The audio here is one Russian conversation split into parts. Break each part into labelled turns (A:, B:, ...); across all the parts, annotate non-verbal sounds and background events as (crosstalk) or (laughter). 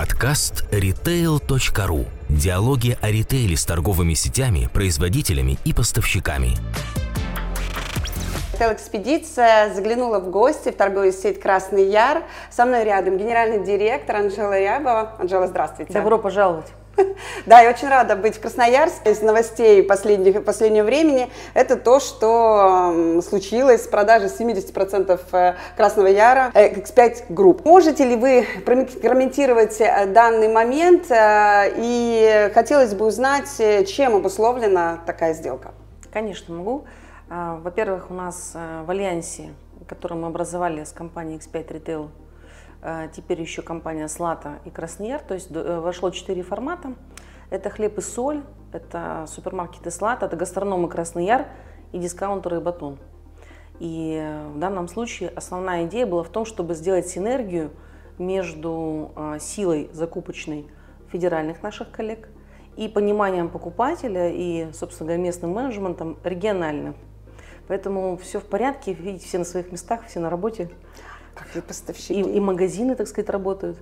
A: Подкаст retail.ru. Диалоги о ритейле с торговыми сетями, производителями и поставщиками.
B: Экспедиция заглянула в гости в торговую сеть «Красный Яр». Со мной рядом генеральный директор Анжела Рябова. Анжела, здравствуйте.
C: Добро пожаловать. (laughs)
B: Да, я очень рада быть в Красноярске. Из новостей последних, последнего времени это то, что случилось с продажей 70% э, Красного Яра X5 Group. Можете ли вы прокомментировать э, данный момент э, и хотелось бы узнать, чем обусловлена такая сделка?
C: Конечно, могу. А, во-первых, у нас в альянсе, который мы образовали с компанией X5 Retail теперь еще компания Слата и Краснояр, то есть э, вошло четыре формата. Это хлеб и соль, это супермаркеты Слата, это гастрономы Краснояр и дискаунтеры Батон. И э, в данном случае основная идея была в том, чтобы сделать синергию между силой закупочной федеральных наших коллег и пониманием покупателя и, собственно говоря, местным менеджментом региональным. Поэтому все в порядке, видите, все на своих местах, все на работе.
B: И поставщики.
C: И, и магазины, так сказать, работают.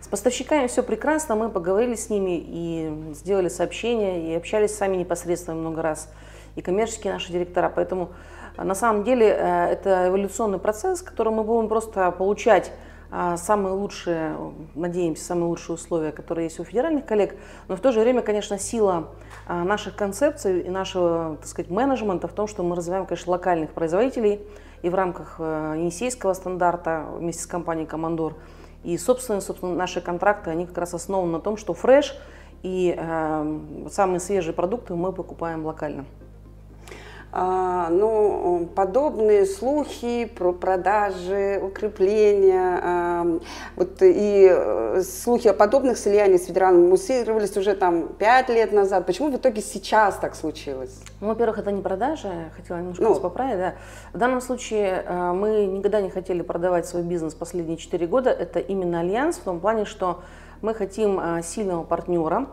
C: С поставщиками все прекрасно, мы поговорили с ними и сделали сообщения, и общались сами непосредственно много раз, и коммерческие наши директора. Поэтому на самом деле э, это эволюционный процесс, который мы будем просто получать а, самые лучшие, надеемся, самые лучшие условия, которые есть у федеральных коллег, но в то же время, конечно, сила а, наших концепций и нашего, так сказать, менеджмента в том, что мы развиваем, конечно, локальных производителей и в рамках э, Енисейского стандарта вместе с компанией «Командор». И, собственно, собственно, наши контракты, они как раз основаны на том, что фреш и э, самые свежие продукты мы покупаем локально.
B: А, ну, подобные слухи про продажи, укрепления, а, вот и э, слухи о подобных слияниях с федеральным муссировались уже там пять лет назад. Почему в итоге сейчас так случилось?
C: Ну, во-первых, это не продажа, хотела немножко ну, вас поправить. Да. В данном случае э, мы никогда не хотели продавать свой бизнес последние четыре года. Это именно альянс в том плане, что мы хотим э, сильного партнера,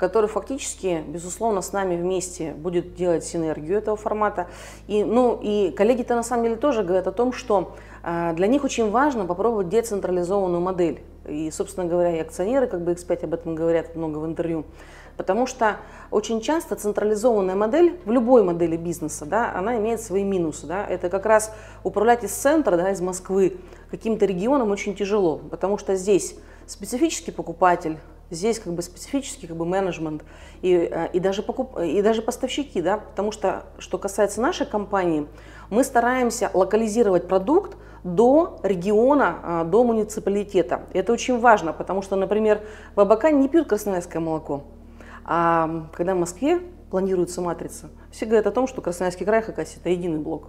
C: который фактически, безусловно, с нами вместе будет делать синергию этого формата. И, ну, и коллеги-то на самом деле тоже говорят о том, что э, для них очень важно попробовать децентрализованную модель. И, собственно говоря, и акционеры, как бы X5 об этом говорят много в интервью. Потому что очень часто централизованная модель в любой модели бизнеса, да, она имеет свои минусы. Да. Это как раз управлять из центра, да, из Москвы, каким-то регионом очень тяжело, потому что здесь специфический покупатель, Здесь как бы специфический как бы менеджмент и, э, и, даже покуп, и даже поставщики, да, потому что, что касается нашей компании, мы стараемся локализировать продукт до региона, э, до муниципалитета. Это очень важно, потому что, например, в Абакане не пьют красноярское молоко, а когда в Москве планируется матрица, все говорят о том, что Красноярский край, Хакасия, это единый блок.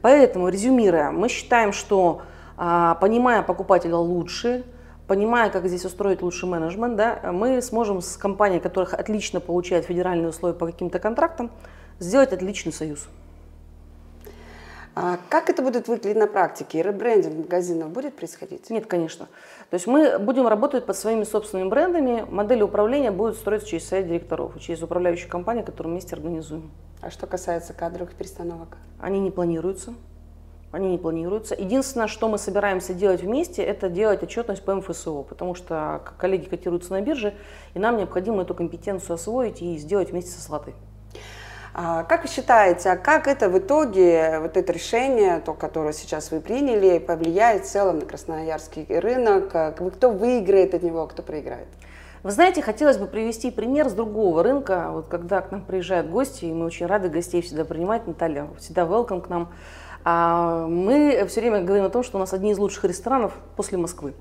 C: Поэтому, резюмируя, мы считаем, что а, понимая покупателя лучше, понимая, как здесь устроить лучший менеджмент, да, мы сможем с компанией, которая отлично получает федеральные условия по каким-то контрактам, сделать отличный союз.
B: А как это будет выглядеть на практике? Ребрендинг магазинов будет происходить?
C: Нет, конечно. То есть мы будем работать под своими собственными брендами. Модели управления будут строиться через совет директоров, через управляющую компанию, которую мы вместе организуем.
B: А что касается кадровых перестановок?
C: Они не планируются они не планируются. Единственное, что мы собираемся делать вместе, это делать отчетность по МФСО, потому что коллеги котируются на бирже, и нам необходимо эту компетенцию освоить и сделать вместе со Слатой.
B: А как вы считаете, а как это в итоге, вот это решение, то, которое сейчас вы приняли, повлияет в целом на красноярский рынок? Кто выиграет от него, а кто проиграет?
C: Вы знаете, хотелось бы привести пример с другого рынка. Вот когда к нам приезжают гости, и мы очень рады гостей всегда принимать, Наталья, всегда welcome к нам. А мы все время говорим о том, что у нас одни из лучших ресторанов после Москвы.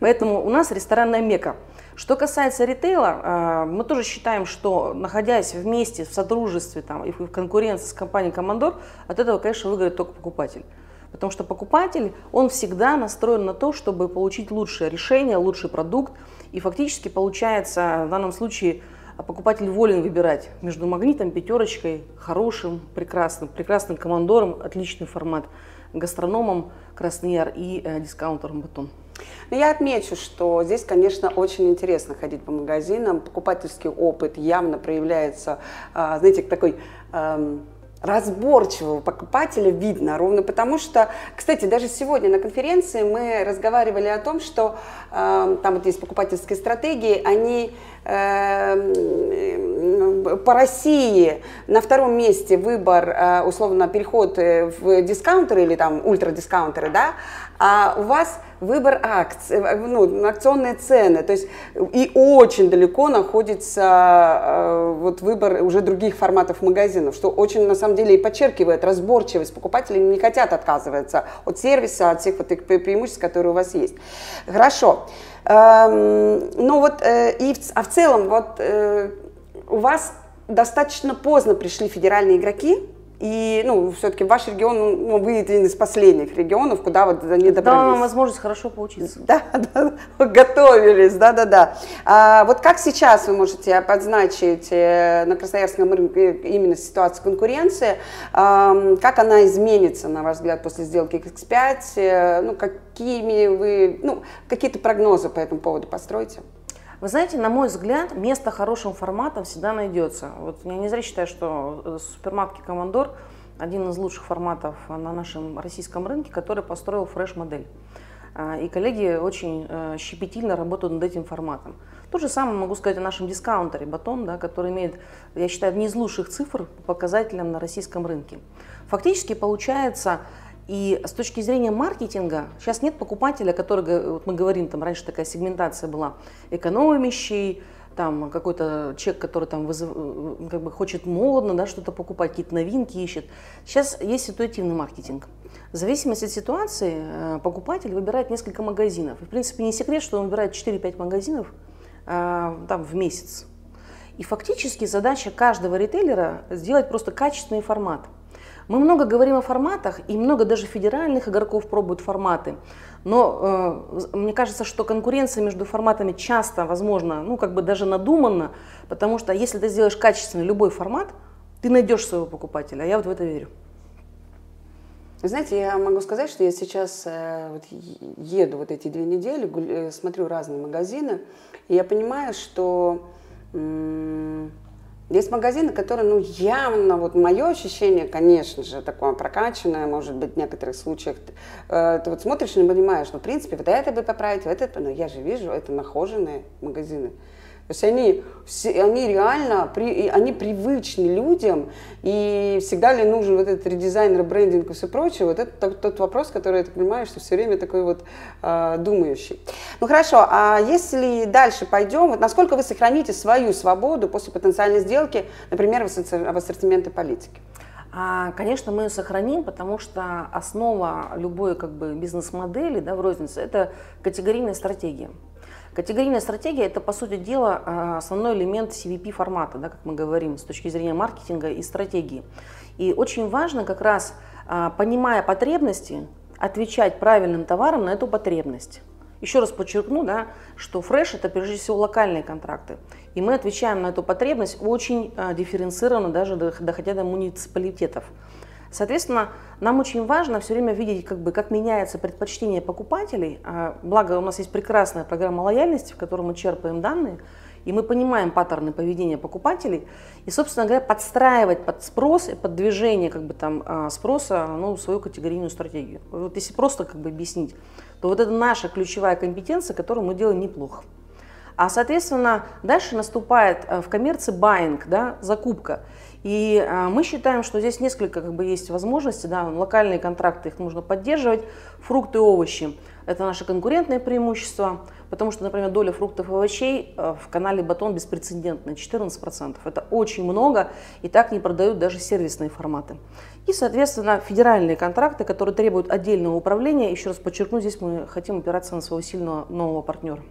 C: Поэтому у нас ресторанная мека. Что касается ритейла, а, мы тоже считаем, что находясь вместе в содружестве там, и в конкуренции с компанией «Командор», от этого, конечно, выиграет только покупатель. Потому что покупатель, он всегда настроен на то, чтобы получить лучшее решение, лучший продукт. И фактически получается в данном случае а покупатель волен выбирать между магнитом, пятерочкой, хорошим, прекрасным, прекрасным командором, отличный формат, гастрономом Красный Яр и э, дискаунтером Батон.
B: Но я отмечу, что здесь, конечно, очень интересно ходить по магазинам. Покупательский опыт явно проявляется, а, знаете, такой эм, разборчивого покупателя видно, ровно потому что, кстати, даже сегодня на конференции мы разговаривали о том, что э, там вот есть покупательские стратегии, они э, по России на втором месте выбор, э, условно, переход в дискаунтеры или там ультрадискаунтеры, да, а у вас выбор акций, э, ну, акционные цены, то есть и очень далеко находится э, вот выбор уже других форматов магазинов, что очень на самом деле и подчеркивает разборчивость покупателей, не хотят отказываться от сервиса, от всех вот этих преимуществ, которые у вас есть. Хорошо. Эм, ну вот, э, и а в целом вот э, у вас достаточно поздно пришли федеральные игроки, и, ну, все-таки ваш регион, ну, вы один из последних регионов, куда вот они добрались.
C: Да, нам возможность хорошо поучиться.
B: Да, (laughs) да, готовились, да-да-да. А вот как сейчас вы можете обозначить э, на Красноярском рынке именно ситуацию конкуренции? Как она изменится, на ваш взгляд, после сделки X5? Э, ну, какими вы, ну, какие-то прогнозы по этому поводу построите?
C: Вы знаете, на мой взгляд, место хорошим форматом всегда найдется. Вот я не зря считаю, что э, супермаркет Командор один из лучших форматов на нашем российском рынке, который построил фреш-модель. А, и коллеги очень э, щепетильно работают над этим форматом. То же самое могу сказать о нашем дискаунтере «Батон», да, который имеет, я считаю, одни из лучших цифр по показателям на российском рынке. Фактически получается, и с точки зрения маркетинга, сейчас нет покупателя, который, вот мы говорим, там раньше такая сегментация была, экономящий, там какой-то человек, который там вызыв, э, как бы хочет модно, да, что-то покупать, какие-то новинки ищет. Сейчас есть ситуативный маркетинг. В зависимости от ситуации э, покупатель выбирает несколько магазинов. В принципе, не секрет, что он выбирает 4-5 магазинов э, там, в месяц. И фактически задача каждого ритейлера сделать просто качественный формат – мы много говорим о форматах, и много даже федеральных игроков пробуют форматы. Но э, мне кажется, что конкуренция между форматами часто, возможно, ну как бы даже надуманна, потому что если ты сделаешь качественный любой формат, ты найдешь своего покупателя, а я вот в это верю.
B: Знаете, я могу сказать, что я сейчас э, вот, еду вот эти две недели, гуль, э, смотрю разные магазины, и я понимаю, что м- есть магазины, которые, ну, явно, вот мое ощущение, конечно же, такое прокачанное, может быть, в некоторых случаях, э, ты вот смотришь и не понимаешь, ну, в принципе, вот это бы поправить, вот это, но я же вижу, это нахоженные магазины. То есть они, они реально, они привычны людям, и всегда ли нужен вот этот редизайнер, брендинг и все прочее, вот это тот, тот вопрос, который, я так понимаю, что все время такой вот э, думающий. Ну хорошо, а если дальше пойдем, вот насколько вы сохраните свою свободу после потенциальной сделки, например, в ассортименты политики?
C: А, конечно, мы ее сохраним, потому что основа любой как бы, бизнес-модели да, в рознице – это категорийная стратегия. Категорийная стратегия – это, по сути дела, а, основной элемент CVP формата, да, как мы говорим, с точки зрения маркетинга и стратегии. И очень важно как раз, а, понимая потребности, отвечать правильным товаром на эту потребность. Еще раз подчеркну, да, что фреш – это прежде всего локальные контракты. И мы отвечаем на эту потребность очень а, дифференцированно, даже доходя до муниципалитетов. Соответственно, нам очень важно все время видеть, как, бы, как меняется предпочтение покупателей. А, благо, у нас есть прекрасная программа лояльности, в которой мы черпаем данные, и мы понимаем паттерны поведения покупателей, и, собственно говоря, подстраивать под спрос и под движение как бы, там, а, спроса ну, свою категорийную стратегию. Вот если просто как бы, объяснить, то вот это наша ключевая компетенция, которую мы делаем неплохо. А, соответственно, дальше наступает э, в коммерции buying, да, закупка. И а, мы считаем, что здесь несколько как бы, есть возможностей. Да, локальные контракты, их нужно поддерживать. Фрукты и овощи – это наше конкурентное преимущество, потому что, например, доля фруктов и овощей а, в канале Батон беспрецедентная – 14%. Это очень много, и так не продают даже сервисные форматы. И, соответственно, федеральные контракты, которые требуют отдельного управления. Еще раз подчеркну, здесь мы хотим опираться на своего сильного нового партнера.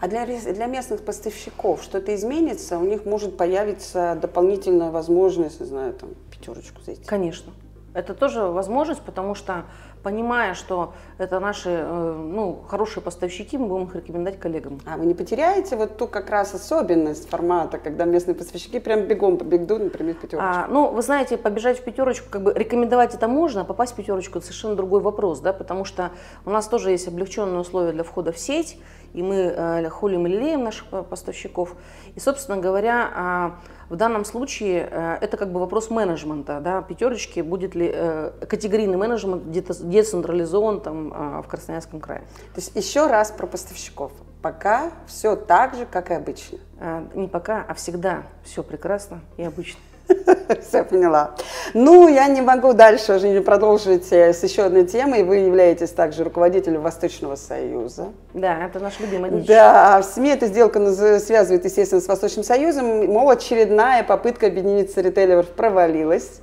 B: А для, для местных поставщиков что-то изменится? У них может появиться дополнительная возможность, не знаю, там, пятерочку зайти?
C: Конечно. Это тоже возможность, потому что, понимая, что это наши э, ну, хорошие поставщики, мы будем их рекомендовать коллегам.
B: А вы не потеряете вот ту как раз особенность формата, когда местные поставщики прям бегом побегут, например, в пятерочку? А,
C: ну, вы знаете, побежать в пятерочку, как бы рекомендовать это можно, а попасть в пятерочку – это совершенно другой вопрос, да, потому что у нас тоже есть облегченные условия для входа в сеть, и мы э, холим и лелеем наших поставщиков. И, собственно говоря, а, в данном случае э, это как бы вопрос менеджмента, да, пятерочки, будет ли э, категорийный менеджмент где-то децентрализован там а, в Красноярском крае.
B: То есть еще раз про поставщиков. Пока все так же, как и обычно.
C: А, не пока, а всегда все прекрасно и обычно. (laughs)
B: Все поняла. Ну, я не могу дальше уже не продолжить э, с еще одной темой. Вы являетесь также руководителем Восточного Союза.
C: Да, это наш любимый
B: дичь. Да, в СМИ эта сделка связывает, естественно, с Восточным Союзом. Мол, очередная попытка объединиться ритейлеров провалилась.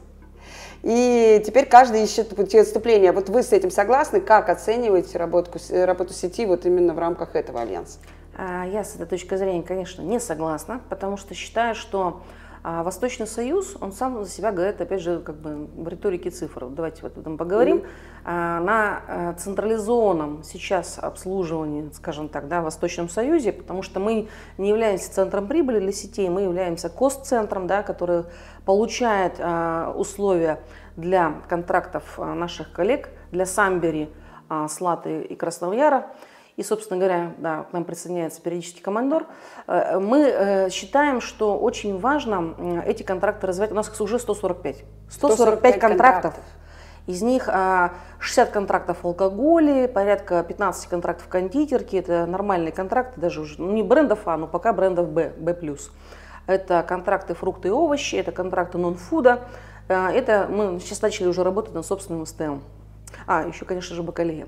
B: И теперь каждый ищет пути отступления. Вот вы с этим согласны? Как оцениваете работу, работу сети вот именно в рамках этого альянса?
C: А, я с этой точки зрения, конечно, не согласна, потому что считаю, что а Восточный Союз, он сам за себя говорит, опять же, как бы в риторике цифр. Давайте об этом поговорим. Mm-hmm. На э, централизованном сейчас обслуживании, скажем так, да, в Восточном Союзе, потому что мы не являемся центром прибыли для сетей, мы являемся кост-центром, да, который получает а, условия для контрактов наших коллег, для Самбери, Слаты и Красного Яра и, собственно говоря, да, к нам присоединяется периодический командор, э, мы э, считаем, что очень важно эти контракты развивать. У нас их уже 145. 145, 145 контрактов. контрактов. Из них 60 а, контрактов в алкоголе, порядка 15 контрактов в кондитерке. Это нормальные контракты, даже уже ну, не брендов А, но пока брендов Б, Б+. Это контракты фрукты и овощи, это контракты нон-фуда. Э, это мы сейчас начали уже работать над собственным СТМ. А, еще, конечно же, бакалея.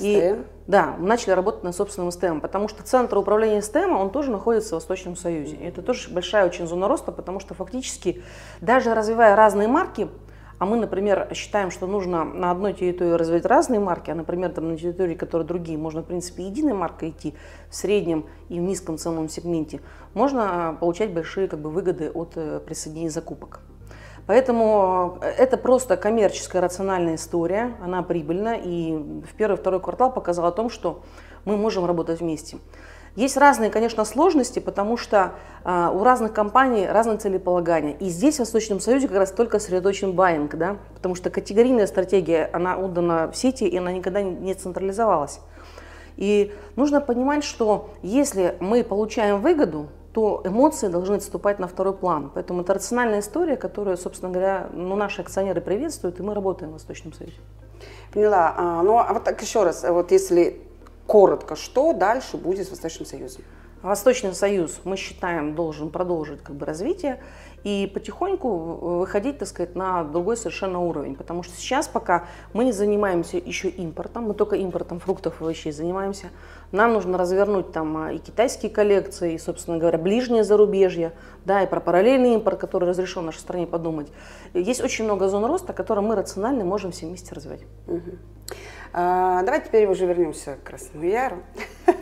C: И, да, мы начали работать над собственным СТМ, потому что центр управления СТМ, он тоже находится в Восточном Союзе. И это тоже большая очень зона роста, потому что фактически, даже развивая разные марки, а мы, например, считаем, что нужно на одной территории развивать разные марки, а, например, там на территории, которые другие, можно, в принципе, единой маркой идти в среднем и в низком ценовом сегменте, можно а, получать большие как бы, выгоды от э, присоединения закупок. Поэтому э, это просто коммерческая рациональная история, она прибыльна, и в первый второй квартал показал о том, что мы можем работать вместе. Есть разные, конечно, сложности, потому что э, у разных компаний разные целеполагания. И здесь в Восточном Союзе как раз только сосредоточен баинг, да, потому что категорийная стратегия, она отдана в сети, и она никогда не централизовалась. И нужно понимать, что если мы получаем выгоду, то эмоции должны отступать на второй план. Поэтому это рациональная история, которую, собственно говоря, ну, наши акционеры приветствуют, и мы работаем в Восточном Союзе.
B: Поняла. А, ну, а вот так еще раз, вот если коротко, что дальше будет с Восточным Союзом?
C: Восточный Союз, мы считаем, должен продолжить как бы, развитие и потихоньку выходить, так сказать, на другой совершенно уровень. Потому что сейчас пока мы не занимаемся еще импортом, мы только импортом фруктов и овощей занимаемся. Нам нужно развернуть там а, и китайские коллекции, и, собственно говоря, ближнее зарубежье, да, и про параллельный импорт, который разрешен нашей стране подумать. Есть очень много зон роста, которые мы рационально можем все вместе развивать. Угу.
B: А, давайте теперь уже вернемся к Красному Яру. (laughs)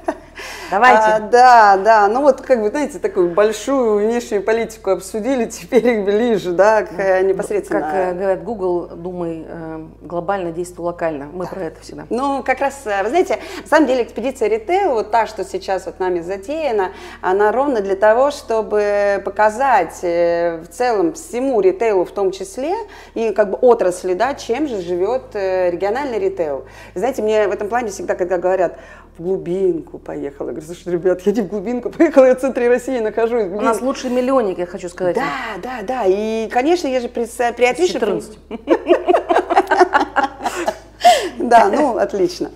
C: Давайте.
B: А, да, да. Ну вот, как бы, знаете, такую большую внешнюю политику обсудили, (laughs) теперь ближе, да, к э, непосредственно.
C: Как э, говорят Google, думай э, глобально, действуй локально. Мы да. про это всегда.
B: Ну, как раз, вы знаете, на самом деле экспедиция ритейл, вот та, что сейчас вот нами затеяна, она ровно для того, чтобы показать в целом всему ритейлу в том числе и как бы отрасли, да, чем же живет региональный ритейл. Знаете, мне в этом плане всегда, когда говорят, в глубинку поехала. Я говорю, слушай, ребят, я не в глубинку поехала, я в центре России нахожусь.
C: У нас лучший миллионник, я хочу сказать.
B: Да, да, да. И, конечно, я же при, при афише...
C: 14. (laughs)
B: Да, ну, отлично.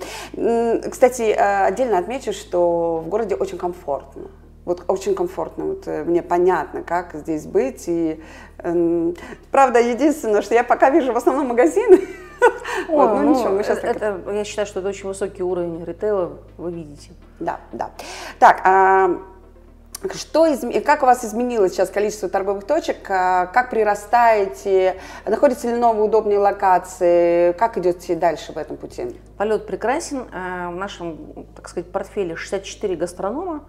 B: Кстати, э, отдельно отмечу, что в городе очень комфортно. Вот очень комфортно, вот э, мне понятно, как здесь быть. И, э, правда, единственное, что я пока вижу в основном магазины, (laughs)
C: вот, ну, ну ничего, мы сейчас это, так... Я считаю, что это очень высокий уровень ритейла, вы видите.
B: Да, да. Так, а, что из, как у вас изменилось сейчас количество торговых точек? А, как прирастаете? Находятся ли новые удобные локации? Как идете дальше в этом пути?
C: Полет прекрасен. А, в нашем, так сказать, портфеле 64 гастронома.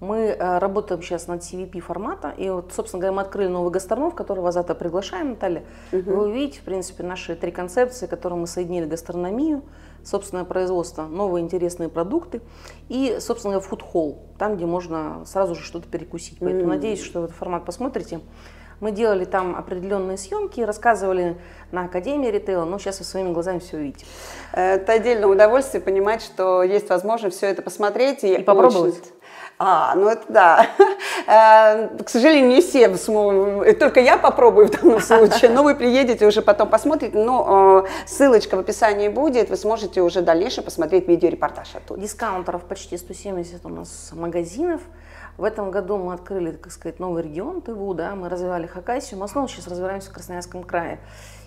C: Мы э, работаем сейчас над CVP формата, и вот, собственно говоря, мы открыли новый гастроном, в который вас завтра приглашаем, Наталья. Угу. Вы увидите, в принципе, наши три концепции, которые мы соединили гастрономию, собственное производство, новые интересные продукты и, собственно говоря, фуд-холл, там, где можно сразу же что-то перекусить. Поэтому mm. надеюсь, что этот формат посмотрите. Мы делали там определенные съемки, рассказывали на Академии ритейла, но сейчас вы своими глазами все увидите.
B: Это отдельное удовольствие понимать, что есть возможность все это посмотреть
C: и, и попробовать. Очень...
B: А, ну это да. (laughs) Э, к сожалению, не все смогут, только я попробую в данном случае, но вы приедете уже потом посмотрите, но э, ссылочка в описании будет, вы сможете уже дальше посмотреть видеорепортаж оттуда.
C: Дискаунтеров почти 170 у нас магазинов. В этом году мы открыли, так сказать, новый регион Тыву, да, мы развивали Хакасию, мы основном сейчас развиваемся в Красноярском крае.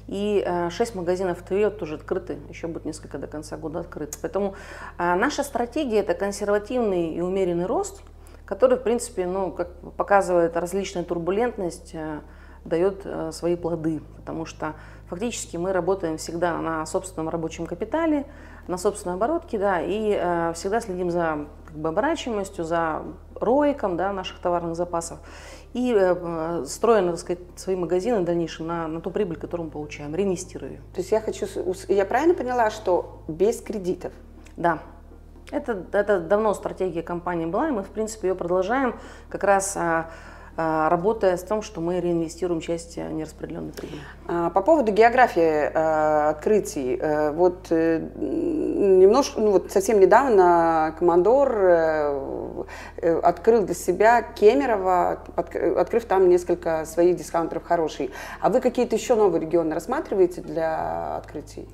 C: И э, 6 магазинов в Тыве тоже открыты, еще будет несколько до конца года открыты. Поэтому э, наша стратегия – это консервативный и умеренный рост, который, в принципе, ну, как показывает различная турбулентность, э, дает свои плоды, потому что фактически мы работаем всегда на собственном рабочем капитале, на собственной оборотке, да, и э, всегда следим за как бы, оборачиваемостью, за роиком да, наших товарных запасов и э, строим, так сказать, свои магазины в дальнейшем на, на ту прибыль, которую мы получаем, реинвестируя.
B: То есть я хочу, я правильно поняла, что без кредитов?
C: Да. Это, это давно стратегия компании была, и мы, в принципе, ее продолжаем как раз а, работая с том, что мы реинвестируем часть э, нераспределенной прибыли.
B: А, по поводу географии э, открытий, э, вот немножко, ну вот совсем недавно Командор открыл для себя Кемерово, открыв там несколько своих дискаунтеров хороший. А вы какие-то еще новые регионы рассматриваете для открытий?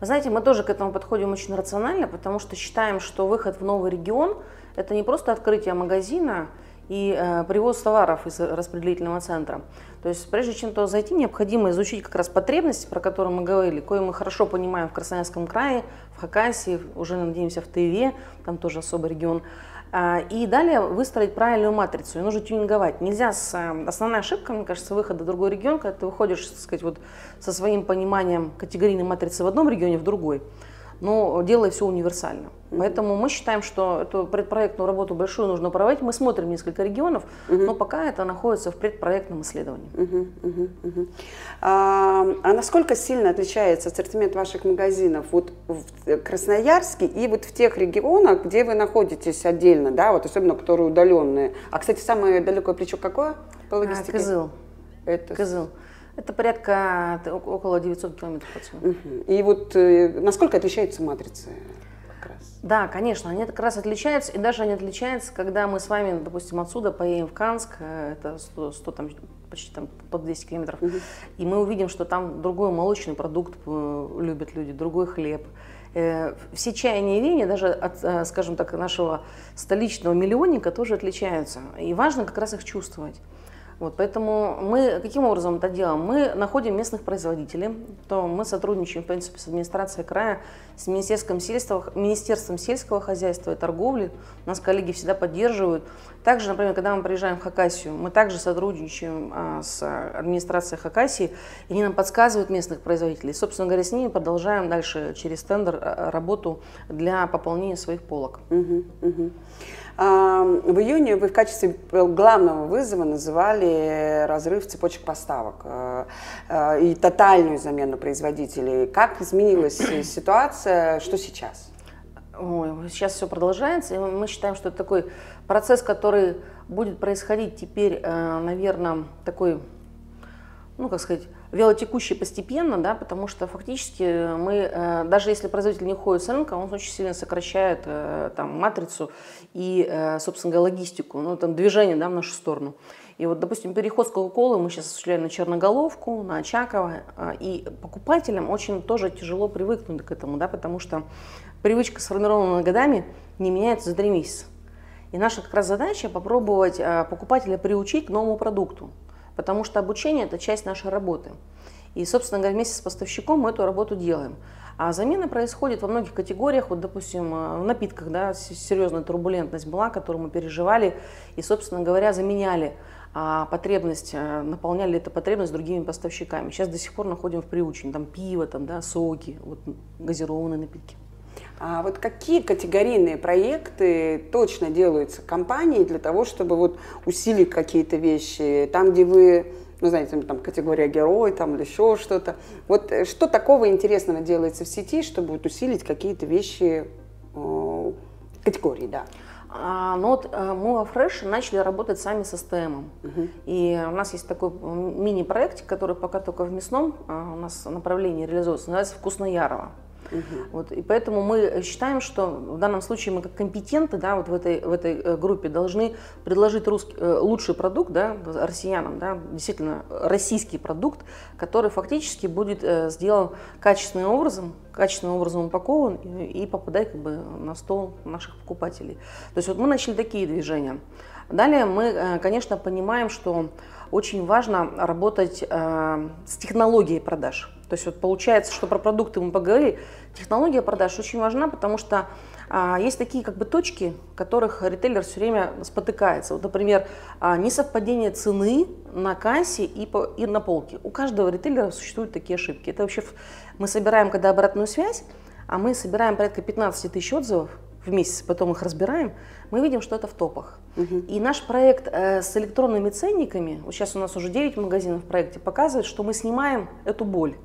C: Вы знаете, мы тоже к этому подходим очень рационально, потому что считаем, что выход в новый регион – это не просто открытие магазина, и э, привоз товаров из распределительного центра. То есть прежде чем то зайти, необходимо изучить как раз потребности, про которые мы говорили, кое мы хорошо понимаем в Красноярском крае, в Хакасии, уже надеемся в Тыве, там тоже особый регион. А, и далее выстроить правильную матрицу. И нужно тюнинговать. Нельзя с... Э, основная ошибка, мне кажется, выхода в другой регион, когда ты выходишь, так сказать, вот со своим пониманием категорийной матрицы в одном регионе, в другой но делая все универсально. Поэтому мы считаем, что эту предпроектную работу большую нужно проводить. Мы смотрим несколько регионов, mm-hmm. но пока это находится в предпроектном исследовании.
B: Mm-hmm. Mm-hmm. А, а насколько сильно отличается ассортимент ваших магазинов вот в Красноярске и вот в тех регионах, где вы находитесь отдельно, да, вот особенно которые удаленные? А, кстати, самое далекое плечо какое
C: по логистике? А, Кызыл. Это... Кызыл. Это порядка около 900 километров отсюда.
B: И вот э, насколько отличаются матрицы?
C: Как раз? Да, конечно, они как раз отличаются, и даже они отличаются, когда мы с вами, допустим, отсюда поедем в Канск, э, это 100, 100 там, почти там под 200 километров, угу. и мы увидим, что там другой молочный продукт э, любят люди, другой хлеб. Все чаяния и веяния, даже от, скажем так, нашего столичного миллионника тоже отличаются. И важно как раз их чувствовать. Вот, поэтому мы каким образом это делаем? Мы находим местных производителей, то мы сотрудничаем, в принципе, с администрацией края, с Министерством сельского, Министерством сельского хозяйства и торговли. Нас коллеги всегда поддерживают. Также, например, когда мы приезжаем в Хакасию, мы также сотрудничаем а, с администрацией Хакасии, и они нам подсказывают местных производителей. Собственно говоря, с ними продолжаем дальше через тендер а, работу для пополнения своих полок.
B: Угу, угу. В июне вы в качестве главного вызова называли разрыв цепочек поставок э, э, и тотальную замену производителей. Как изменилась (clears throat) ситуация? Что сейчас?
C: Ой, сейчас все продолжается, и мы считаем, что это такой процесс, который будет происходить теперь, э, наверное, такой, ну, как сказать, велотекущий постепенно, да, потому что фактически мы, э, даже если производитель не уходит с рынка, он очень сильно сокращает э, там, матрицу и, э, собственно говоря, логистику, ну, там, движение да, в нашу сторону. И вот, допустим, переход с Кока-Колы мы сейчас осуществляем на Черноголовку, на Очаково, и покупателям очень тоже тяжело привыкнуть к этому, да, потому что привычка, сформированная годами, не меняется за три месяца. И наша как раз задача попробовать покупателя приучить к новому продукту потому что обучение – это часть нашей работы. И, собственно говоря, вместе с поставщиком мы эту работу делаем. А замена происходит во многих категориях. Вот, допустим, э, в напитках да, серьезная турбулентность была, которую мы переживали и, собственно говоря, заменяли а потребность, э, наполняли эту потребность другими поставщиками. Сейчас до сих пор находим в приучении, там пиво, там, да, соки, вот, газированные напитки.
B: А вот какие категорийные проекты точно делаются компанией для того, чтобы вот усилить какие-то вещи, там, где вы ну, знаете, там категория герой, там или еще что-то. Вот э, что такого интересного делается в сети, чтобы вот усилить какие-то вещи, э, категории, да?
C: А, ну вот э, мы во Fresh начали работать сами с STM. Угу. И у нас есть такой мини-проект, который пока только в мясном а, у нас направлении реализуется, называется «Вкусноярово». Угу. Вот, и поэтому мы считаем, что в данном случае мы как компетенты да, вот в, этой, в этой э, группе должны предложить русский, э, лучший продукт да, россиянам, да, действительно российский продукт, который фактически будет э, сделан качественным образом, качественным образом упакован и, и попадает как бы, на стол наших покупателей. То есть вот мы начали такие движения. Далее мы, конечно, понимаем, что очень важно работать с технологией продаж. То есть вот получается, что про продукты мы поговорили, технология продаж очень важна, потому что а, есть такие как бы точки, в которых ритейлер все время спотыкается. Вот, например, а, несовпадение цены на кассе и, по, и на полке. У каждого ритейлера существуют такие ошибки. Это вообще мы собираем когда обратную связь, а мы собираем порядка 15 тысяч отзывов в месяц, потом их разбираем, мы видим, что это в топах. Угу. И наш проект э, с электронными ценниками, вот сейчас у нас уже 9 магазинов в проекте, показывает, что мы снимаем эту боль.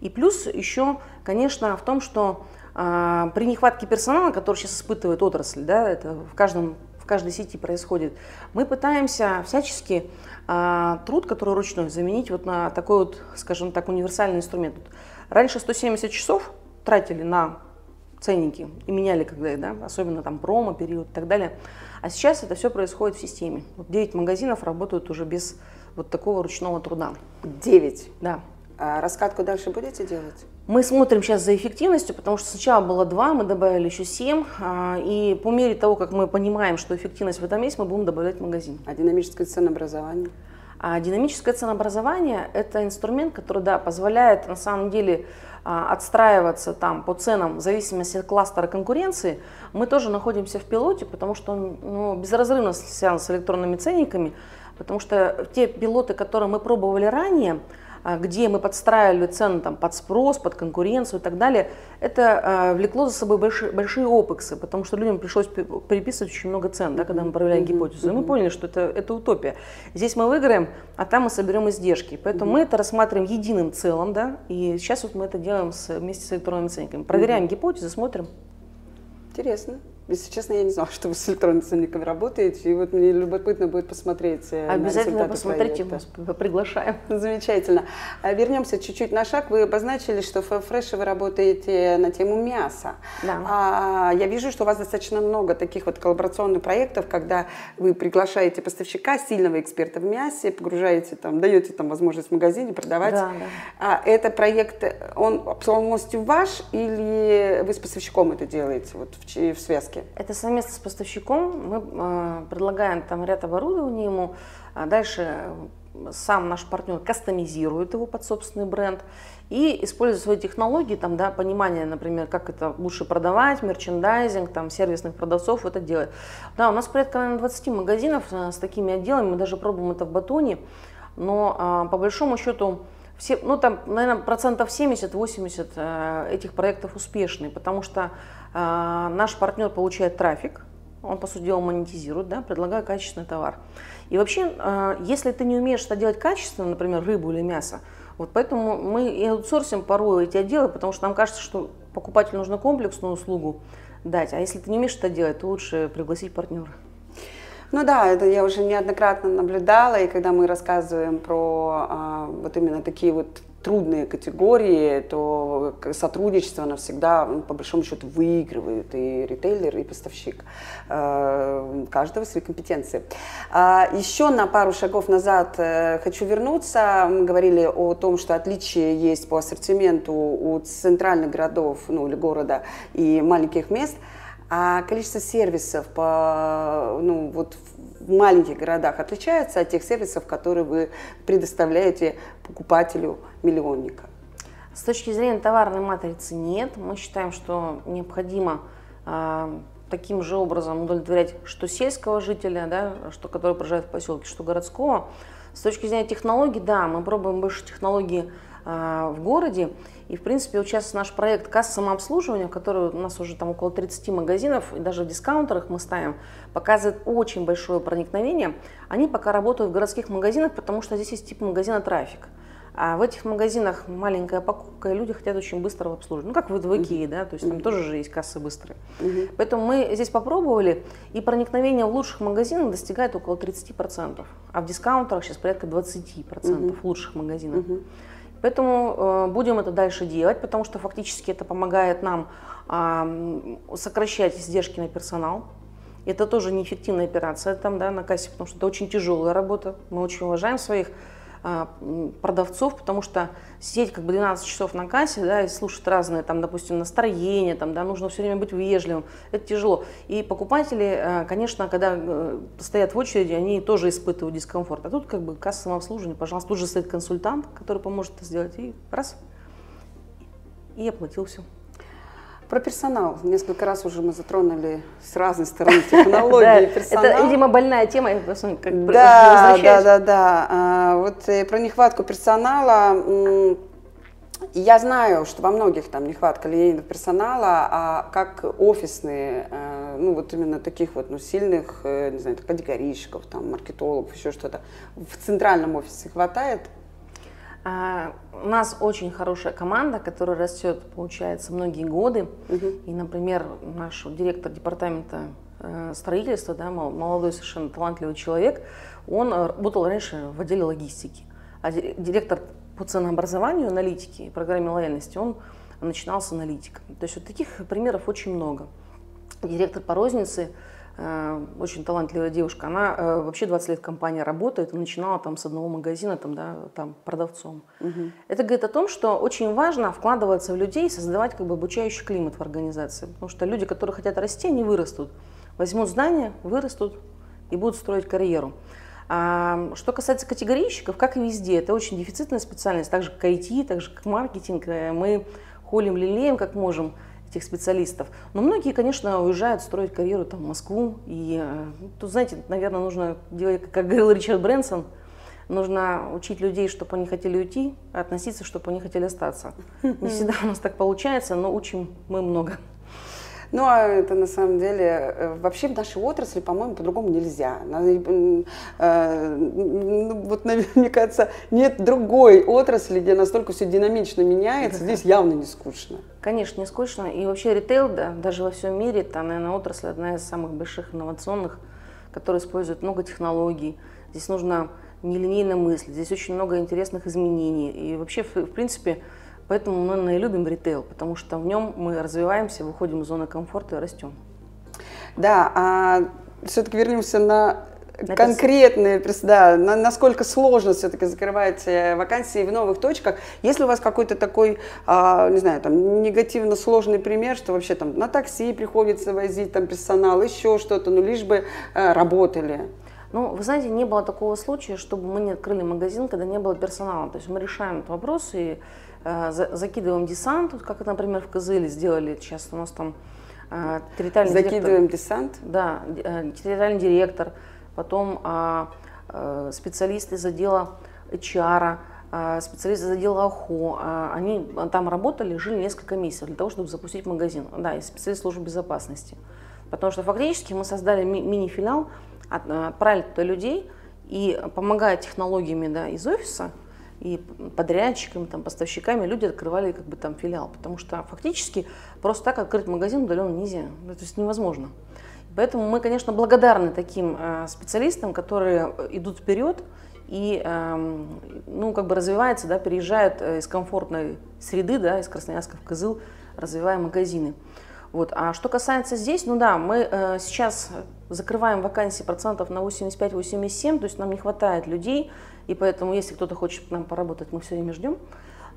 C: И плюс еще, конечно, в том, что э, при нехватке персонала, который сейчас испытывает отрасль, да, это в каждом в каждой сети происходит, мы пытаемся всячески э, труд, который ручной, заменить вот на такой вот, скажем так, универсальный инструмент. Раньше 170 часов тратили на ценники и меняли когда да, особенно там промо период и так далее. А сейчас это все происходит в системе. Вот 9 магазинов работают уже без вот такого ручного труда.
B: 9?
C: Да.
B: А раскатку дальше будете делать?
C: Мы смотрим сейчас за эффективностью, потому что сначала было 2, мы добавили еще 7. А, и по мере того, как мы понимаем, что эффективность в этом есть, мы будем добавлять магазин.
B: А динамическое ценообразование?
C: А динамическое ценообразование – это инструмент, который да, позволяет на самом деле а, отстраиваться там по ценам в зависимости от кластера конкуренции, мы тоже находимся в пилоте, потому что он ну, безразрывно связан с электронными ценниками, потому что те пилоты, которые мы пробовали ранее, где мы подстраивали цены там, под спрос, под конкуренцию и так далее, это э, влекло за собой большие, большие опексы, потому что людям пришлось переписывать очень много цен, да, когда мы проверяли гипотезу. И мы поняли, что это, это утопия. Здесь мы выиграем, а там мы соберем издержки. Поэтому мы это рассматриваем единым целым, да, и сейчас вот мы это делаем с, вместе с электронными ценниками. Проверяем гипотезы, смотрим.
B: Интересно. Если честно, я не знала, (laughs) что вы с электронными ценниками работаете, и вот мне любопытно будет посмотреть
C: э, Обязательно посмотрите, мы приглашаем. (laughs)
B: Замечательно. А вернемся чуть-чуть на шаг. Вы обозначили, что в Фреше вы работаете на тему мяса. Да. А, я вижу, что у вас достаточно много таких вот коллаборационных проектов, когда вы приглашаете поставщика, сильного эксперта в мясе, погружаете там, даете там возможность в магазине продавать. Да, да. А это проект, он полностью ваш или вы с поставщиком это делаете вот в, в связке?
C: Поставки? Это совместно с поставщиком. Мы э, предлагаем там ряд оборудования ему. А дальше сам наш партнер кастомизирует его под собственный бренд и используя свои технологии, там, да, понимание, например, как это лучше продавать, мерчендайзинг, там, сервисных продавцов это делает. Да, у нас порядка, наверное, 20 магазинов э, с такими отделами, мы даже пробуем это в Батоне, но а, по большому счету все, ну там, наверное, процентов 70-80 э, этих проектов успешные, потому что э, наш партнер получает трафик, он, по сути дела, монетизирует, да, предлагая качественный товар. И вообще, э, если ты не умеешь это делать качественно, например, рыбу или мясо, вот поэтому мы и аутсорсим порой эти отделы, потому что нам кажется, что покупателю нужно комплексную услугу дать, а если ты не умеешь это делать, то лучше пригласить партнера.
B: Ну да, это я уже неоднократно наблюдала, и когда мы рассказываем про а, вот именно такие вот трудные категории, то сотрудничество навсегда, ну, по большому счету, выигрывает и ритейлер, и поставщик. Э, каждого свои компетенции. А еще на пару шагов назад э, хочу вернуться. Мы говорили о том, что отличие есть по ассортименту у центральных городов ну, или города и маленьких мест – а количество сервисов по, ну, вот в маленьких городах отличается от тех сервисов, которые вы предоставляете покупателю миллионника?
C: С точки зрения товарной матрицы нет. Мы считаем, что необходимо э, таким же образом удовлетворять что сельского жителя, да, что, который проживает в поселке, что городского. С точки зрения технологий, да, мы пробуем больше технологий э, в городе. И, в принципе, вот сейчас наш проект касса самообслуживания, который у нас уже там около 30 магазинов, и даже в дискаунтерах мы ставим, показывает очень большое проникновение. Они пока работают в городских магазинах, потому что здесь есть тип магазина трафик. А в этих магазинах маленькая покупка, и люди хотят очень быстрого обслуживания. Ну, как в, Икее, да, то есть там тоже же есть кассы быстрые. Поэтому мы здесь попробовали, и проникновение в лучших магазинах достигает около 30%, а в дискаунтерах сейчас порядка 20% в лучших магазинах. Поэтому э, будем это дальше делать, потому что фактически это помогает нам сокращать издержки на персонал. Это тоже неэффективная операция там, да, на кассе, потому что это очень тяжелая работа. Мы очень уважаем своих продавцов, потому что сидеть как бы 12 часов на кассе, да, и слушать разные, там, допустим, настроения, там, да, нужно все время быть вежливым, это тяжело. И покупатели, а, конечно, когда э, стоят в очереди, они тоже испытывают дискомфорт. А тут как бы кассовое обслуживание, пожалуйста, тут же стоит консультант, который поможет это сделать, и раз, и оплатил все.
B: Про персонал. Несколько раз уже мы затронули с разной стороны технологии (laughs) персонала.
C: Это, видимо, больная тема.
B: Да, да, да, да. Вот э, про нехватку персонала. Я знаю, что во многих там нехватка линейного персонала, а как офисные, э, ну вот именно таких вот ну, сильных, э, не знаю, категорийщиков, там, маркетологов, еще что-то, в центральном офисе хватает?
C: А, у нас очень хорошая команда, которая растет, получается, многие годы. Угу. И, например, наш директор департамента э, строительства, да, молодой совершенно талантливый человек, он работал раньше в отделе логистики. А директор по ценообразованию, аналитики и программе лояльности, он начинал с аналитика. То есть вот таких примеров очень много. Директор по рознице очень талантливая девушка, она э, вообще 20 лет в компании работает, начинала там с одного магазина, там, да, там продавцом. Угу. Это говорит о том, что очень важно вкладываться в людей, создавать как бы обучающий климат в организации, потому что люди, которые хотят расти, они вырастут, возьмут знания, вырастут и будут строить карьеру. А, что касается категорийщиков, как и везде, это очень дефицитная специальность, так же как IT, так же как маркетинг, э, мы холим, лелеем как можем – этих специалистов. Но многие, конечно, уезжают строить карьеру там, в Москву. И э, тут, знаете, наверное, нужно делать, как говорил Ричард Брэнсон, нужно учить людей, чтобы они хотели уйти, а относиться, чтобы они хотели остаться. Не всегда у нас так получается, но учим мы много.
B: Ну, а это на самом деле, э, вообще в нашей отрасли, по-моему, по-другому нельзя. Э, вот, (laughs) мне кажется, нет другой отрасли, где настолько все динамично меняется, здесь явно не скучно.
C: Конечно, не скучно. И вообще ритейл, да, даже во всем мире, это, наверное, отрасль одна из самых больших инновационных, которая использует много технологий. Здесь нужно нелинейно мыслить, здесь очень много интересных изменений. И вообще, в принципе, Поэтому мы наверное, любим ритейл, потому что в нем мы развиваемся, выходим из зоны комфорта и растем.
B: Да, а все-таки вернемся на конкретные, да, на, насколько сложно все-таки закрывать э, вакансии в новых точках. Если у вас какой-то такой, а, не знаю, там, негативно сложный пример, что вообще там на такси приходится возить там персонал, еще что-то, ну лишь бы а, работали.
C: Ну, вы знаете, не было такого случая, чтобы мы не открыли магазин, когда не было персонала. То есть мы решаем этот вопрос и закидываем десант, как, например, в Кызыле сделали, сейчас у нас там
B: э, территориальный Закидываем директор. десант?
C: Да, э, территориальный директор, потом а, специалисты из отдела HR, специалисты из отдела ОХО, они там работали, жили несколько месяцев для того, чтобы запустить магазин. Да, и специалист службы безопасности. Потому что фактически мы создали ми- мини-филиал, отправили туда людей и помогая технологиями да, из офиса, и подрядчиками, там, поставщиками люди открывали как бы там филиал, потому что фактически просто так открыть магазин удаленно нельзя, ну, то есть невозможно. Поэтому мы, конечно, благодарны таким э, специалистам, которые идут вперед и, э, ну, как бы развиваются, да, переезжают э, из комфортной среды, да, из Красноярска в Кызыл, развивая магазины. Вот. А что касается здесь, ну да, мы э, сейчас закрываем вакансии процентов на 85-87, то есть нам не хватает людей, и поэтому, если кто-то хочет нам поработать, мы все время ждем.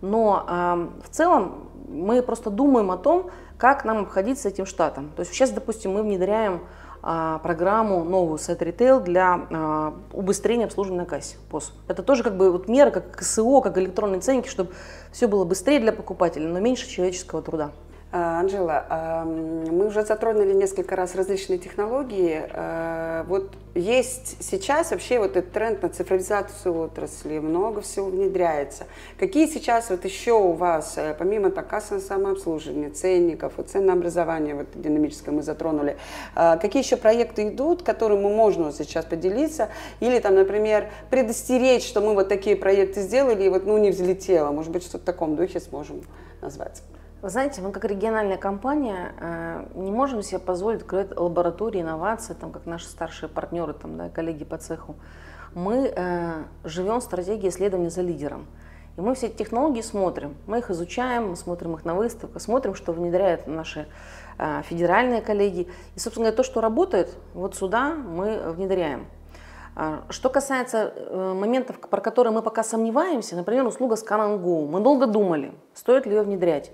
C: Но э, в целом мы просто думаем о том, как нам обходиться этим штатом. То есть сейчас, допустим, мы внедряем э, программу новую Set Retail для э, убыстрения обслуживания на кассе, ПОС. Это тоже как бы вот мера, как КСО, как электронные ценники, чтобы все было быстрее для покупателя, но меньше человеческого труда.
B: А, Анжела, а, мы уже затронули несколько раз различные технологии. А, вот есть сейчас вообще вот этот тренд на цифровизацию отрасли, много всего внедряется. Какие сейчас вот еще у вас, э, помимо так, кассового самообслуживания, ценников, вот ценообразования вот динамическое мы затронули, какие еще проекты идут, которыми можно сейчас поделиться? Или там, например, предостеречь, что мы вот такие проекты сделали и вот ну не взлетело. Может быть, что в таком духе сможем назвать?
C: Вы знаете, мы как региональная компания э, не можем себе позволить открыть лаборатории инноваций, там, как наши старшие партнеры, там, да, коллеги по цеху. Мы э, живем в стратегии исследования за лидером. И мы все эти технологии смотрим, мы их изучаем, мы смотрим их на выставках, смотрим, что внедряют наши э, федеральные коллеги. И, собственно говоря, то, что работает, вот сюда мы внедряем. А, что касается э, моментов, про которые мы пока сомневаемся, например, услуга Scan Go, мы долго думали, стоит ли ее внедрять.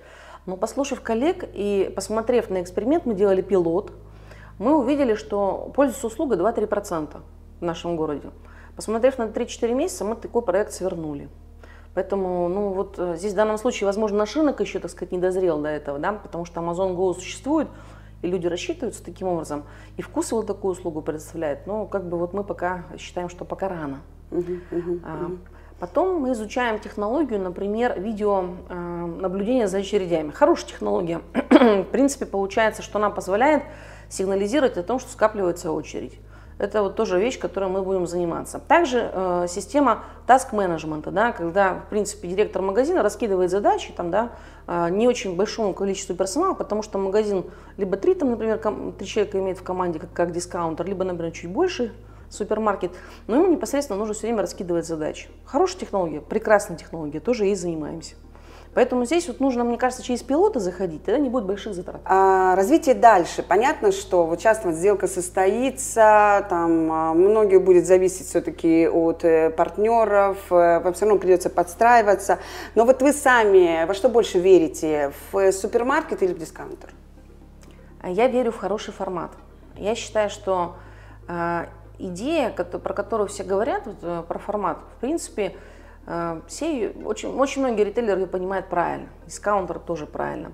C: Но послушав коллег и посмотрев на эксперимент, мы делали пилот, мы увидели, что пользуется услугой 2-3% в нашем городе. Посмотрев на 3-4 месяца, мы такой проект свернули. Поэтому, ну вот э, здесь в данном случае, возможно, наш рынок еще, так сказать, не дозрел до этого, да, потому что Amazon Go существует, и люди рассчитываются таким образом, и вкус его такую услугу предоставляет. Но как бы вот мы пока считаем, что пока рано. Uh-huh, uh-huh, uh-huh. Потом мы изучаем технологию, например, видео э, за очередями. Хорошая технология. (clears throat) В принципе, получается, что она позволяет сигнализировать о том, что скапливается очередь. Это вот тоже вещь, которой мы будем заниматься. Также э, система task менеджмента, да, когда, в принципе, директор магазина раскидывает задачи там, да, э, не очень большому количеству персонала, потому что магазин либо три, там, например, три человека имеет в команде как, как дискаунтер, либо, например, чуть больше супермаркет, но ему непосредственно нужно все время раскидывать задачи. Хорошая технология, прекрасная технология, тоже ей занимаемся. Поэтому здесь вот нужно, мне кажется, через пилоты заходить, тогда не будет больших затрат.
B: А, развитие дальше. Понятно, что вот сейчас вот сделка состоится, там а, многие будет зависеть все-таки от э, партнеров, э, вам все равно придется подстраиваться. Но вот вы сами во что больше верите, в супермаркет или в дискаунтер?
C: Я верю в хороший формат. Я считаю, что а, идея, про которую все говорят, э, про формат, в принципе, э, все, очень, очень многие ритейлеры ее понимают правильно, дискаунтер тоже правильно.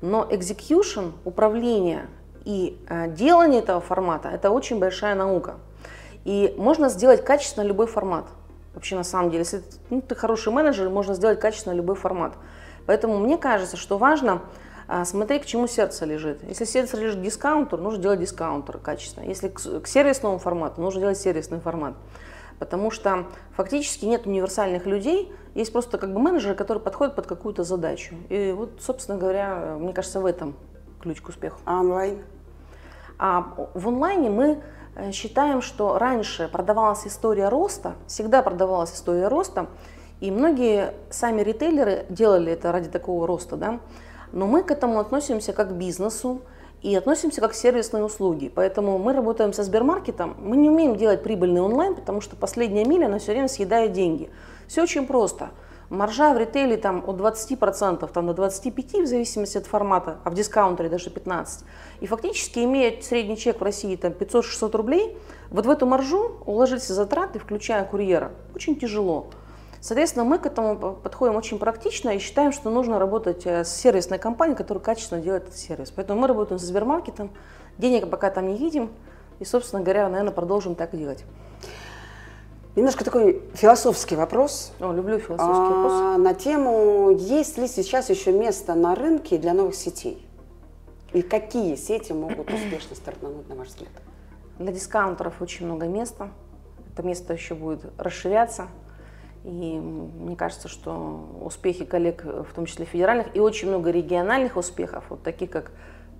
C: Но execution, управление и э, делание этого формата – это очень большая наука. И можно сделать качественно любой формат. Вообще, на самом деле, если ну, ты хороший менеджер, можно сделать качественно любой формат. Поэтому мне кажется, что важно смотри, к чему сердце лежит. Если сердце лежит к дискаунту, нужно делать дискаунтер качественно. Если к, к сервисному формату, нужно делать сервисный формат. Потому что фактически нет универсальных людей, есть просто как бы менеджеры, которые подходят под какую-то задачу. И вот, собственно говоря, мне кажется, в этом ключ к успеху.
B: А онлайн?
C: А в онлайне мы э, считаем, что раньше продавалась история роста, всегда продавалась история роста, и многие сами ритейлеры делали это ради такого роста, да, но мы к этому относимся как к бизнесу и относимся как к сервисной услуги. Поэтому мы работаем со Сбермаркетом, мы не умеем делать прибыльный онлайн, потому что последняя миля, она все время съедает деньги. Все очень просто. Маржа в ритейле там от 20% там, до 25% в зависимости от формата, а в дискаунтере даже 15%. И фактически, имея средний чек в России там, 500-600 рублей, вот в эту маржу уложить все затраты, включая курьера, очень тяжело. Соответственно, мы к этому подходим очень практично и считаем, что нужно работать э, с сервисной компанией, которая качественно делает этот сервис. Поэтому мы работаем с Сбермаркетом, денег пока там не видим, и, собственно говоря, наверное, продолжим так делать.
B: Немножко такой философский вопрос.
C: О, люблю философский
B: вопрос. А, на тему, есть ли сейчас еще место на рынке для новых сетей? И какие сети могут (clears throat) успешно стартануть, на ваш взгляд?
C: Для дискаунтеров очень много места. Это место еще будет расширяться. И мне кажется, что успехи коллег, в том числе федеральных, и очень много региональных успехов, вот таких как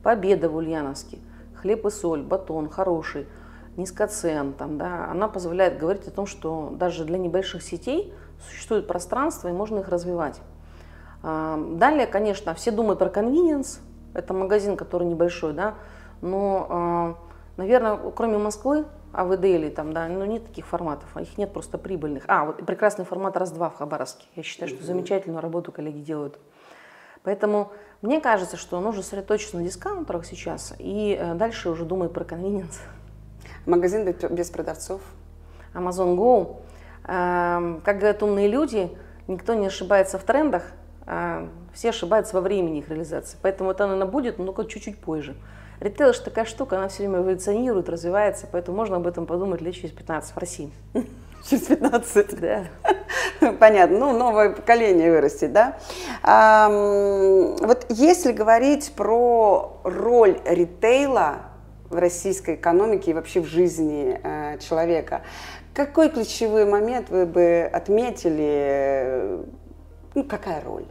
C: победа в Ульяновске, хлеб и соль, батон хороший, низкоцен, там, да, она позволяет говорить о том, что даже для небольших сетей существует пространство и можно их развивать. А, далее, конечно, все думают про convenience, это магазин, который небольшой, да, но, а, наверное, кроме Москвы, АВД или там, да, ну нет таких форматов, а их нет просто прибыльных. А, вот прекрасный формат раз-два в Хабаровске. Я считаю, что замечательную работу коллеги делают. Поэтому мне кажется, что нужно сосредоточиться на дискаунтерах сейчас и э, дальше уже думать про конвeniенс.
B: Магазин без продавцов?
C: Amazon Go. Эм, как говорят умные люди, никто не ошибается в трендах. Э, Все ошибаются во времени их реализации. Поэтому это, наверное, будет, но только чуть-чуть позже. Ритейл же такая штука, она все время эволюционирует, развивается, поэтому можно об этом подумать лет через 15 в России. (laughs)
B: Через 15?
C: Да. (laughs)
B: Понятно, ну, новое поколение вырастет, да? А, вот если говорить про роль ритейла в российской экономике и вообще в жизни э, человека, какой ключевой момент вы бы отметили, ну, какая роль?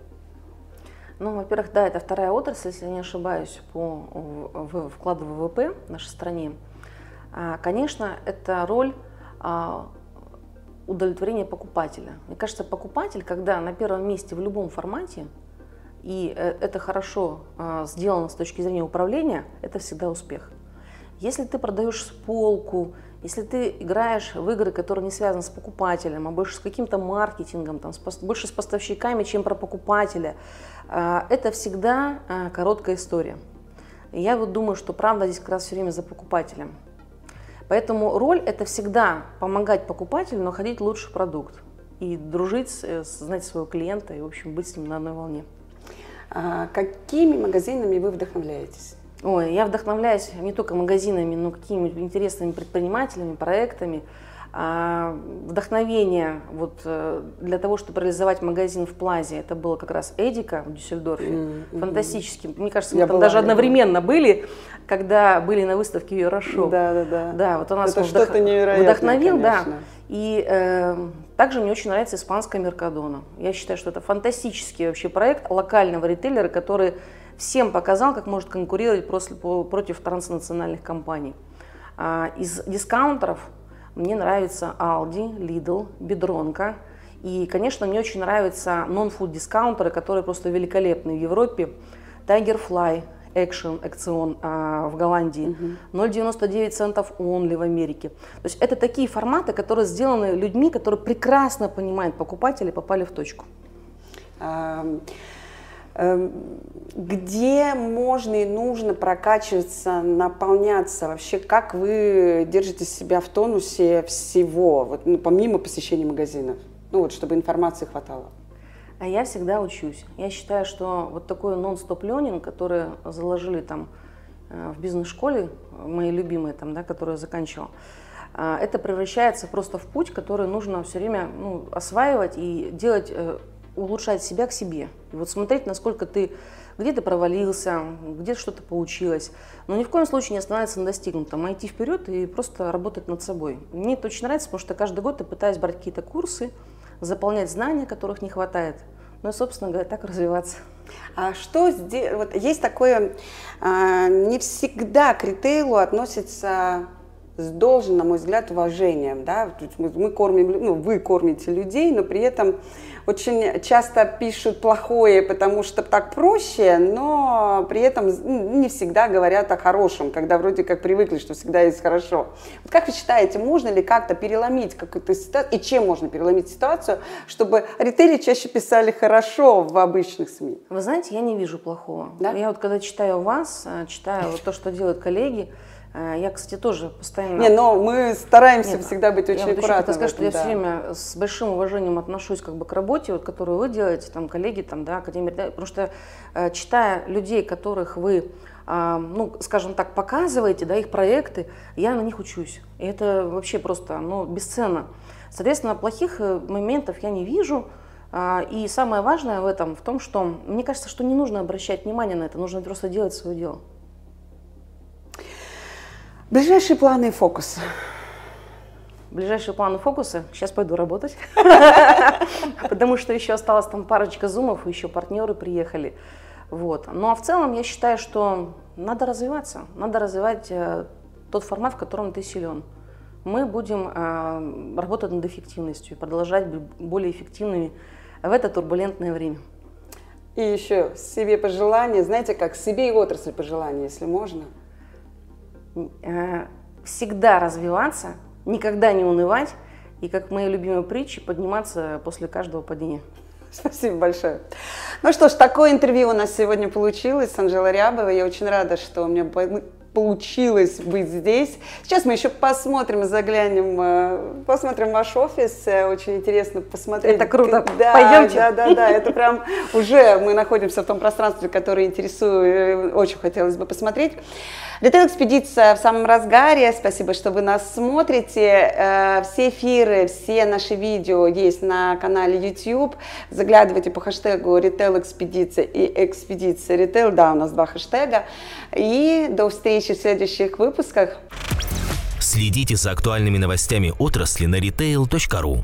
C: Ну, во-первых, да, это вторая отрасль, если не ошибаюсь, по вкладу в ВВП в нашей стране. А, конечно, это роль а, удовлетворения покупателя. Мне кажется, покупатель, когда на первом месте в любом формате, и э, это хорошо а, сделано с точки зрения управления, это всегда успех. Если ты продаешь полку, если ты играешь в игры, которые не связаны с покупателем, а больше с каким-то маркетингом, там, с, больше с поставщиками, чем про покупателя, это всегда а, короткая история. И я вот думаю, что правда здесь как раз все время за покупателем. Поэтому роль это всегда помогать покупателю находить лучший продукт и дружить, э, знать своего клиента и, в общем, быть с ним на одной волне.
B: А какими магазинами вы вдохновляетесь?
C: Ой, я вдохновляюсь не только магазинами, но какими-нибудь интересными предпринимателями, проектами. А, вдохновение вот, э, для того, чтобы реализовать магазин в Плазе, это было как раз Эдика в Дюссельдорфе. Mm-hmm. Фантастически. Мне кажется, мы я там была, даже одновременно были, когда были на выставке Euroshop.
B: Да, да, да.
C: Да, вот у нас
B: это вдох...
C: вдохновил,
B: конечно.
C: да. И э, также мне очень нравится испанская Меркадона. Я считаю, что это фантастический вообще проект локального ритейлера, который всем показал, как может конкурировать против транснациональных компаний. А, из дискаунтеров мне нравится Aldi, Lidl, Бедронка. И, конечно, мне очень нравятся нон-фуд дискаунтеры, которые просто великолепны в Европе. Tiger Fly, Action, Action а, в Голландии, угу. 0,99 центов Only в Америке. То есть это такие форматы, которые сделаны людьми, которые прекрасно понимают покупателей, попали в точку.
B: Эм, где можно и нужно прокачиваться, наполняться вообще, как вы держите себя в тонусе всего, вот, ну, помимо посещения магазинов, ну вот, чтобы информации хватало?
C: А я всегда учусь. Я считаю, что вот такой нон-стоп ленинг, который заложили там э, в бизнес-школе, мои любимые там, да, которые я заканчивала, э, это превращается просто в путь, который нужно все время ну, осваивать и делать э, улучшать себя к себе. И вот смотреть, насколько ты где-то провалился, где-то что-то получилось. Но ни в коем случае не останавливаться на достигнутом, а идти вперед и просто работать над собой. Мне это очень нравится, потому что каждый год я пытаюсь брать какие-то курсы, заполнять знания, которых не хватает. Ну и, собственно говоря, так развиваться.
B: А что здесь, вот есть такое, а, не всегда к ритейлу относится с должным, на мой взгляд, уважением. Да? Мы, мы кормим, ну, вы кормите людей, но при этом очень часто пишут плохое, потому что так проще, но при этом не всегда говорят о хорошем, когда вроде как привыкли, что всегда есть хорошо. Вот как вы считаете, можно ли как-то переломить какую-то ситуацию, и чем можно переломить ситуацию, чтобы ритейли чаще писали хорошо в обычных СМИ?
C: Вы знаете, я не вижу плохого. Да? Я вот когда читаю вас, э, читаю вот то, что делают коллеги, я, кстати, тоже постоянно...
B: Не, но мы стараемся Нет, всегда быть очень я аккуратными.
C: Я сказать, что я да. все время с большим уважением отношусь как бы к работе, вот, которую вы делаете, там, коллеги, там, да, академия, потому что э, читая людей, которых вы э, ну, скажем так, показываете, да, их проекты, я на них учусь. И это вообще просто, ну, бесценно. Соответственно, плохих моментов я не вижу. И самое важное в этом в том, что мне кажется, что не нужно обращать внимание на это, нужно просто делать свое дело.
B: Ближайшие планы и фокусы.
C: Ближайшие планы фокусы. Сейчас пойду работать. (laughs) Потому что еще осталось там парочка зумов, еще партнеры приехали. Вот. Ну а в целом я считаю, что надо развиваться. Надо развивать э, тот формат, в котором ты силен. Мы будем э, работать над эффективностью и продолжать быть более эффективными в это турбулентное время.
B: И еще себе пожелания, знаете, как себе и отрасль пожелания, если можно –
C: всегда развиваться, никогда не унывать и, как мои любимые притчи, подниматься после каждого падения. (laughs)
B: Спасибо большое. Ну что ж, такое интервью у нас сегодня получилось с Анжелой Рябовой. Я очень рада, что у меня получилось быть здесь. Сейчас мы еще посмотрим, заглянем, э, посмотрим ваш офис. Э, очень интересно посмотреть.
C: Это круто.
B: Да,
C: Пойдемте.
B: Да, да, да. Это прям (laughs) уже мы находимся в том пространстве, которое интересует. Очень хотелось бы посмотреть. Ритейл-экспедиция в самом разгаре. Спасибо, что вы нас смотрите. Э, все эфиры, все наши видео есть на канале YouTube. Заглядывайте по хэштегу ритейл-экспедиция и экспедиция ритейл. Да, у нас два хэштега. И до встречи в следующих выпусках.
A: Следите за актуальными новостями отрасли на retail.ru.